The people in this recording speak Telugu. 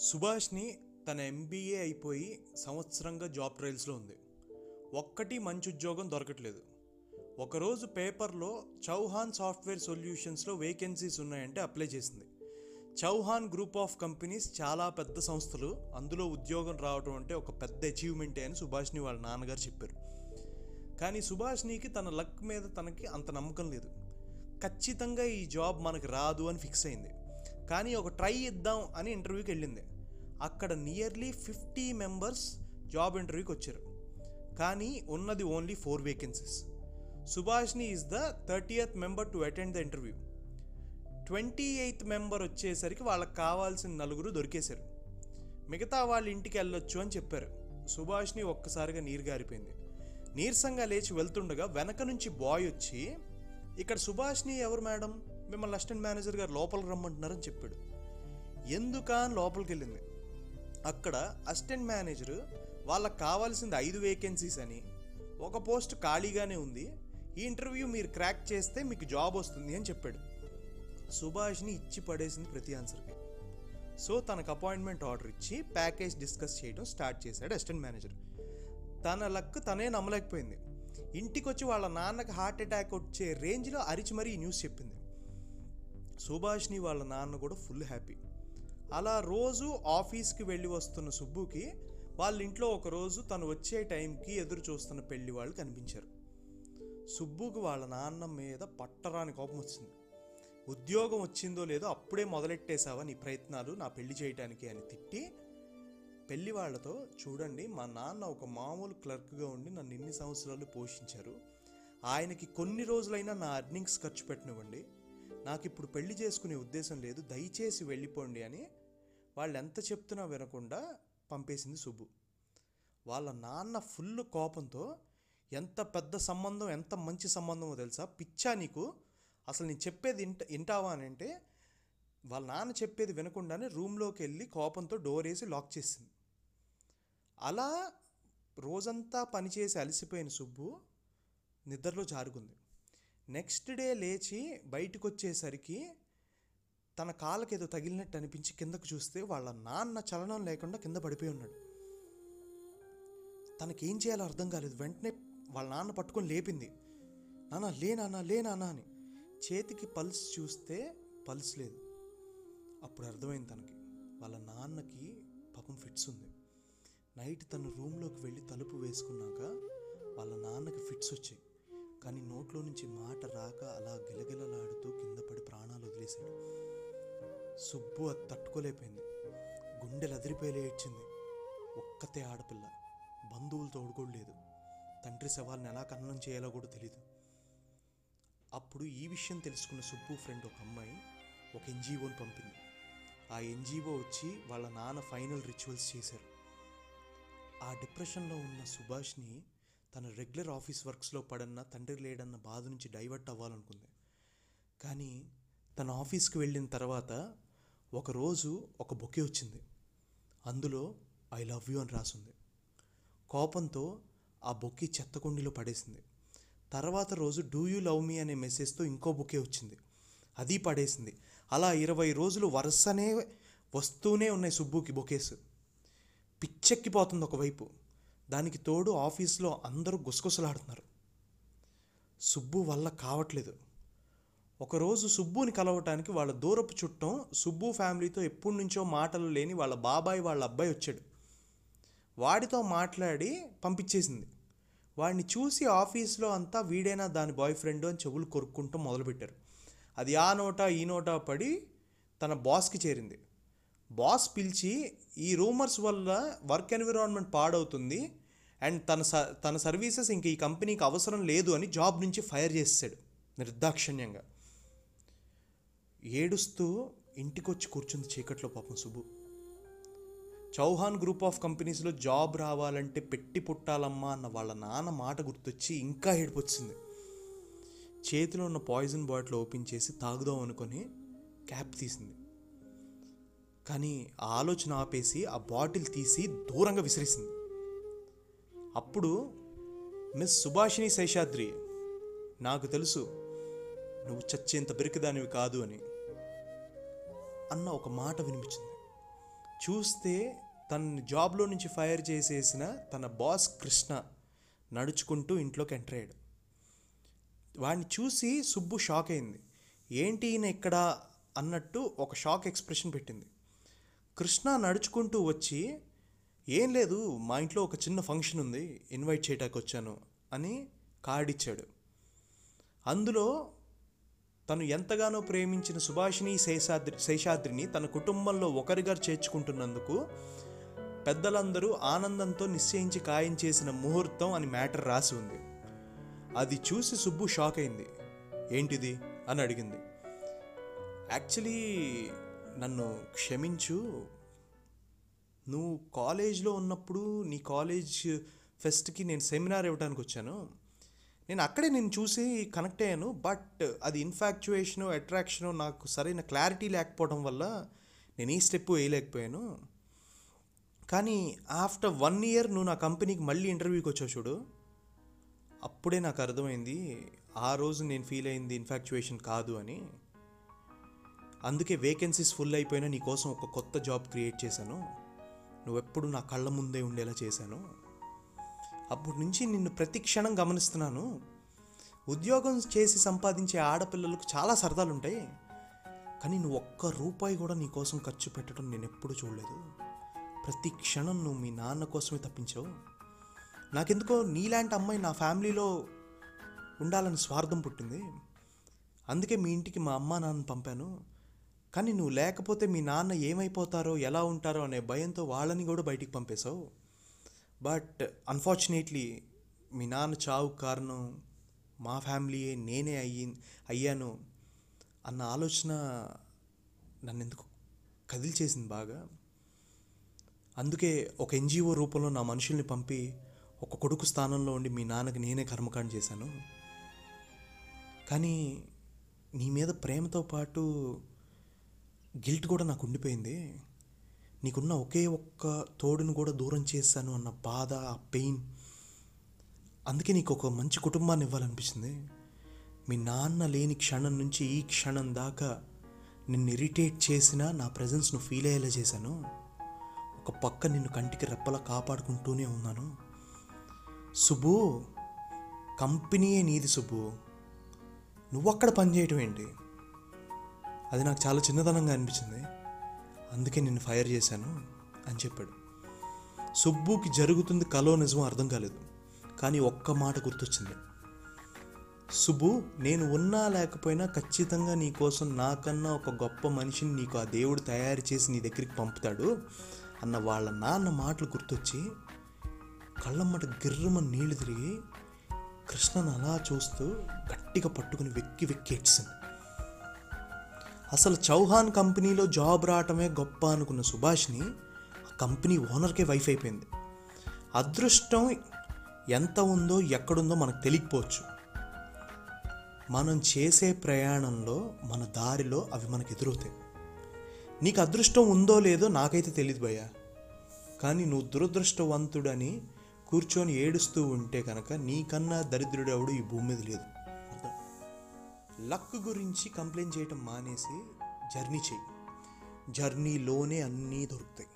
సుభాష్ని తన ఎంబీఏ అయిపోయి సంవత్సరంగా జాబ్ ట్రయల్స్లో ఉంది. ఒక్కటి మంచి ఉద్యోగం దొరకట్లేదు. ఒకరోజు పేపర్లో చౌహాన్ సాఫ్ట్వేర్ సొల్యూషన్స్లో వేకెన్సీస్ ఉన్నాయంటే అప్లై చేసింది. చౌహాన్ గ్రూప్ ఆఫ్ కంపెనీస్ చాలా పెద్ద సంస్థలు అందులో ఉద్యోగం రావడం అంటే ఒక పెద్ద అచీవ్మెంటే అని సుభాష్ని వాళ్ళ నాన్నగారు చెప్పారు. కానీ సుభాష్నికి తన లక్ మీద తనకి అంత నమ్మకం లేదు. ఖచ్చితంగా ఈ జాబ్ మనకు రాదు అని ఫిక్స్ అయింది. కానీ ఒక ట్రై ఇద్దాం అని ఇంటర్వ్యూకి వెళ్ళింది. అక్కడ నియర్లీ ఫిఫ్టీ మెంబర్స్ జాబ్ ఇంటర్వ్యూకి వచ్చారు. కానీ ఉన్నది only four vacancies Subhashini is the thirtieth member to attend the interview twenty eighth member వచ్చేసరికి వాళ్ళకి కావాల్సిన నలుగురు దొరికేశారు. మిగతా వాళ్ళ ఇంటికి వెళ్ళొచ్చు అని చెప్పారు. సుభాష్ని ఒక్కసారిగా నీరు గారిపోయింది. నీరసంగా లేచి వెళ్తుండగా వెనక నుంచి బాయ్ వచ్చి ఇక్కడ సుభాష్ని ఎవరు మేడం? మిమ్మల్ని అసిస్టెంట్ మేనేజర్ గారు లోపలికి రమ్మంటున్నారని చెప్పాడు. ఎందుకా అని లోపలికి వెళ్ళింది. అక్కడ అసిస్టెంట్ మేనేజర్ వాళ్ళకి కావాల్సింది ఐదు వేకెన్సీస్ అని ఒక పోస్ట్ ఖాళీగానే ఉంది. ఈ ఇంటర్వ్యూ మీరు క్రాక్ చేస్తే మీకు జాబ్ వస్తుంది అని చెప్పాడు. సుభాష్ని ఇచ్చి పడేసింది ప్రతి ఆన్సర్కి సో తనకు అపాయింట్మెంట్ ఆర్డర్ ఇచ్చి ప్యాకేజ్ డిస్కస్ చేయడం స్టార్ట్ చేశాడు అసిస్టెంట్ మేనేజర్ తన లక్ తనే నమ్మలేకపోయింది. ఇంటికి వచ్చి వాళ్ళ నాన్నకి హార్ట్ అటాక్ వచ్చే రేంజ్లో అరిచి మరీ ఈ న్యూస్ చెప్పింది. సుభాష్ని వాళ్ళ నాన్న కూడా ఫుల్ హ్యాపీ అలా రోజు ఆఫీస్కి వెళ్ళి వస్తున్న సుబ్బుకి వాళ్ళ ఇంట్లో ఒకరోజు తను వచ్చే టైంకి ఎదురు చూస్తున్న పెళ్ళి వాళ్ళు కనిపించారు. సుబ్బుకి వాళ్ళ నాన్న మీద పట్టరాని కోపం వచ్చింది. ఉద్యోగం వచ్చిందో లేదో అప్పుడే మొదలెట్టేశావా నీ ప్రయత్నాలు నా పెళ్ళి చేయటానికి అని తిట్టి పెళ్ళి వాళ్ళతో చూడండి మా నాన్న ఒక మామూలు క్లర్క్గా ఉండి నన్ను ఇన్ని సంవత్సరాలు పోషించారు. ఆయనకి కొన్ని రోజులైనా నా అర్నింగ్స్ ఖర్చు పెట్టనివ్వండి. నాకు ఇప్పుడు పెళ్ళి చేసుకునే ఉద్దేశం లేదు దయచేసి వెళ్ళిపోండి అని వాళ్ళు ఎంత చెప్తున్నా వినకుండా పంపేసింది సుబ్బు. వాళ్ళ నాన్న ఫుల్ కోపంతో ఎంత పెద్ద సంబంధం ఎంత మంచి సంబంధమో తెలుసా? పిచ్చా నీకు అసలు నేను చెప్పేది ఇంట వింటావా అని అంటే వాళ్ళ నాన్న చెప్పేది వినకుండానే రూమ్లోకి వెళ్ళి కోపంతో డోర్ వేసి లాక్ చేసింది. అలా రోజంతా పనిచేసి అలసిపోయిన సుబ్బు నిద్రలో జారుకుంది. నెక్స్ట్ డే లేచి బయటకు వచ్చేసరికి తన కాళ్ళకి ఏదో తగిలినట్టు అనిపించి కిందకు చూస్తే వాళ్ళ నాన్న చలనం లేకుండా కింద పడిపోయి ఉన్నాడు. తనకేం చేయాలో అర్థం కాలేదు. వెంటనే వాళ్ళ నాన్న పట్టుకొని లేపింది. నాన్న లే నాన్న లే నాన్న అని చేతికి పల్స్ చూస్తే పల్స్ లేదు. అప్పుడు అర్థమైంది తనకి. వాళ్ళ నాన్నకి పాపం ఫిట్స్ ఉంది. నైట్ తను రూమ్లోకి వెళ్ళి తలుపు వేసుకున్నాక వాళ్ళ నాన్నకి ఫిట్స్ వచ్చాయి. కానీ నోట్లో నుంచి మాట రాక అలా గిలగిలలాడుతూ కింద పడి ప్రాణాలు వదిలేశాడు. సుబ్బు అది తట్టుకోలేకపోయింది. గుండెలు అదిరిపోయేలా ఏడ్చింది ఒక్కతే ఆడపిల్ల. బంధువులు తోడుకోలేదు తండ్రి సవాల్ని ఎలా ఖననం చేయాలో కూడా తెలియదు అప్పుడు ఈ విషయం తెలుసుకున్న సుబ్బు ఫ్రెండ్ ఒక అమ్మాయి ఒక ఎన్జిఓని పంపింది. ఆ ఎన్జిఓ వచ్చి వాళ్ళ నాన్న ఫైనల్ రిచువల్స్ చేశారు. ఆ డిప్రెషన్లో ఉన్న సుభాష్ని తన రెగ్యులర్ ఆఫీస్ వర్క్స్లో పడన్న తండ్రి లేడన్న బాధ నుంచి డైవర్ట్ అవ్వాలనుకుంది. కానీ తన ఆఫీస్కి వెళ్ళిన తర్వాత ఒకరోజు ఒక బొకే వచ్చింది. అందులో ఐ లవ్ యూ అని రాసింది. కోపంతో ఆ బొక్కి చెత్తకుండిలో పడేసింది. తర్వాత రోజు డూ యూ లవ్ మీ అనే మెసేజ్తో ఇంకో బుకే వచ్చింది. అది పడేసింది. అలా ఇరవై రోజులు వరుసనే వస్తూనే ఉన్నాయి సుబ్బుకి బొకేస్. పిచ్చెక్కిపోతుంది ఒకవైపు. దానికి తోడు ఆఫీస్లో అందరూ గుసగుసలాడుతున్నారు. సుబ్బు వల్ల కావట్లేదు. ఒకరోజు సుబ్బుని కలవటానికి వాళ్ళ దూరపు చుట్టం సుబ్బు ఫ్యామిలీతో ఎప్పటి నుంచో మాటలు లేని వాళ్ళ బాబాయ్ వాళ్ళ అబ్బాయి వచ్చాడు. వాడితో మాట్లాడి పంపించేసింది. వాడిని చూసి ఆఫీస్లో అంతా వీడైనా దాని బాయ్ ఫ్రెండ్ అని చెవులు కొరుక్కుంటూ మొదలుపెట్టారు. అది ఆ నోట ఈ నోట పడి తన బాస్కి చేరింది. బాస్ పిలిచి ఈ రూమర్స్ వల్ల వర్క్ ఎన్విరాన్మెంట్ పాడవుతుంది అండ్ తన స తన సర్వీసెస్ ఇంక ఈ కంపెనీకి అవసరం లేదు అని జాబ్ నుంచి ఫైర్ చేసాడు నిర్దాక్షిణ్యంగా. ఏడుస్తూ ఇంటికొచ్చి కూర్చుంది చీకట్లో పాపం సుబ్బు. చౌహాన్ గ్రూప్ ఆఫ్ కంపెనీస్లో జాబ్ రావాలంటే పెట్టి పుట్టాలమ్మా అన్న వాళ్ళ నాన్న మాట గుర్తొచ్చి ఇంకా ఏడిపొచ్చింది. చేతిలో ఉన్న పాయిజన్ బాటిల్ ఓపెన్ చేసి తాగుదాం అనుకొని క్యాప్ తీసింది. కానీ ఆ ఆలోచన ఆపేసి ఆ బాటిల్ తీసి దూరంగా విసిరేసింది. అప్పుడు మిస్ సుభాషిణి శేషాద్రి నాకు తెలుసు నువ్వు చచ్చేంత బెరికిదానివి కాదు అని అన్న ఒక మాట వినిపించింది. చూస్తే తన జాబ్లో నుంచి ఫైర్ చేసేసిన తన బాస్ కృష్ణ నడుచుకుంటూ ఇంట్లోకి ఎంటర్ అయ్యాడు. వాడిని చూసి సుబ్బు షాక్ అయింది. ఏంటి ఈయన ఇక్కడ? అన్నట్టు ఒక షాక్ ఎక్స్ప్రెషన్ పెట్టింది. కృష్ణ నడుచుకుంటూ వచ్చి ఏం లేదు మా ఇంట్లో ఒక చిన్న ఫంక్షన్ ఉంది ఇన్వైట్ చేయటానికి వచ్చాను అని కార్డ్ ఇచ్చాడు అందులో తను ఎంతగానో ప్రేమించిన సుభాషిణి శేషాద్రి శేషాద్రిని తన కుటుంబంలో ఒకరిగా చేర్చుకుంటున్నందుకు పెద్దలందరూ ఆనందంతో నిశ్చయించి ఖాయం చేసిన ముహూర్తం అని మ్యాటర్ రాసి ఉంది. అది చూసి సుబ్బు షాక్ అయింది. ఏంటిది? అని అడిగింది. యాక్చువల్లీ నన్ను క్షమించు. నువ్వు కాలేజ్లో ఉన్నప్పుడు నీ కాలేజ్ ఫెస్ట్కి నేను సెమినార్ ఇవ్వడానికి వచ్చాను. నేను అక్కడే నేను చూసి కనెక్ట్ అయ్యాను. బట్ అది ఇన్ఫాక్చుయేషను అట్రాక్షను నాకు సరైన క్లారిటీ లేకపోవడం వల్ల నేను ఈ స్టెప్ వేయలేకపోయాను. కానీ ఆఫ్టర్ వన్ ఇయర్ నువ్వు నా కంపెనీకి మళ్ళీ ఇంటర్వ్యూకి వచ్చావు చూడు. అప్పుడే నాకు అర్థమైంది ఆ రోజు నేను ఫీల్ అయింది ఇన్ఫాక్చుయేషన్ కాదు అని. అందుకే వేకెన్సీస్ ఫుల్ అయిపోయినా నీ కోసం ఒక కొత్త జాబ్ క్రియేట్ చేశాను. నువ్వెప్పుడు నా కళ్ళ ముందే ఉండేలా చేశాను. అప్పటి నుంచి నిన్ను ప్రతి క్షణం గమనిస్తున్నాను. ఉద్యోగం చేసి సంపాదించే ఆడపిల్లలకు చాలా సరదాలు ఉంటాయి కానీ నువ్వు ఒక్క రూపాయి కూడా నీ కోసం ఖర్చు పెట్టడం నేను ఎప్పుడు చూడలేదు. ప్రతి క్షణం నువ్వు మీ నాన్న కోసమే తప్పించావు. నాకెందుకో నీలాంటి అమ్మాయి నా ఫ్యామిలీలో ఉండాలని స్వార్థం పుట్టింది. అందుకే మీ ఇంటికి మా అమ్మ నాన్న పంపాను. కానీ నువ్వు లేకపోతే మీ నాన్న ఏమైపోతారో ఎలా ఉంటారో అనే భయంతో వాళ్ళని కూడా బయటికి పంపేశావు. బట్ అన్ఫార్చునేట్లీ మీ నాన్న చావు కారణం మా ఫ్యామిలీయే నేనే అయ్యి అయ్యాను అన్న ఆలోచన నన్ను ఎందుకు కదిలిచేసింది బాగా. అందుకే ఒక ఎన్జిఓ రూపంలో నా మనుషుల్ని పంపి ఒక కొడుకు స్థానంలో ఉండి మీ నాన్నకి నేనే కర్మకాండ చేశాను. కానీ నీ మీద ప్రేమతో పాటు గిల్ట్ కూడా నాకు ఉండిపోయింది. నీకున్న ఒకే ఒక్క తోడును కూడా దూరం చేశాను అన్న బాధ ఆ పెయిన్. అందుకే నీకు ఒక మంచి కుటుంబాన్ని ఇవ్వాలనిపించింది మీ నాన్న లేని క్షణం నుంచి ఈ క్షణం దాకా నిన్ను ఇరిటేట్ చేసిన నా ప్రజెన్స్ను ఫీల్ అయ్యేలా చేశాను. ఒక పక్క నిన్ను కంటికి రెప్పలా కాపాడుకుంటూనే ఉన్నాను. సుబ్బు కంపెనీయే నీది సుబ్బు. నువ్వు అక్కడ పనిచేయటం ఏంటి? అది నాకు చాలా చిన్నతనంగా అనిపించింది. అందుకే నేను ఫైర్ చేశాను అని చెప్పాడు. సుబ్బుకి జరుగుతుంది కలో నిజమో అర్థం కాలేదు. కానీ ఒక్క మాట గుర్తొచ్చింది. సుబ్బు నేను ఉన్నా లేకపోయినా ఖచ్చితంగా నీ కోసం నాకన్నా ఒక గొప్ప మనిషిని నీకు ఆ దేవుడు తయారు చేసి నీ దగ్గరికి పంపుతాడు అన్న వాళ్ళ నాన్న మాటలు గుర్తొచ్చి కళ్ళమ్మట గిర్రమని నీళ్ళు తిరిగి కృష్ణను అలా చూస్తూ గట్టిగా పట్టుకుని వెక్కి వెక్కి ఏడ్చింది. అసలు చౌహాన్ కంపెనీలో జాబ్ రావటమే గొప్ప అనుకున్న సుభాష్ని ఆ కంపెనీ ఓనర్కే వైఫ్ అయిపోయింది. అదృష్టం ఎంత ఉందో ఎక్కడుందో మనకు తెలియకపోవచ్చు. మనం చేసే ప్రయాణంలో మన దారిలో అవి మనకు ఎదురవుతాయి. నీకు అదృష్టం ఉందో లేదో నాకైతే తెలియదు భయ్య. కానీ నువ్వు దురదృష్టవంతుడని కూర్చొని ఏడుస్తూ ఉంటే కనుక నీకన్నా దరిద్రుడెవడు ఈ భూమి మీద లేదు. లక్ గురించి కంప్లైంట్ చేయటం మానేసి జర్నీ చేయి జర్నీలోనే అన్నీ దొరుకుతాయి.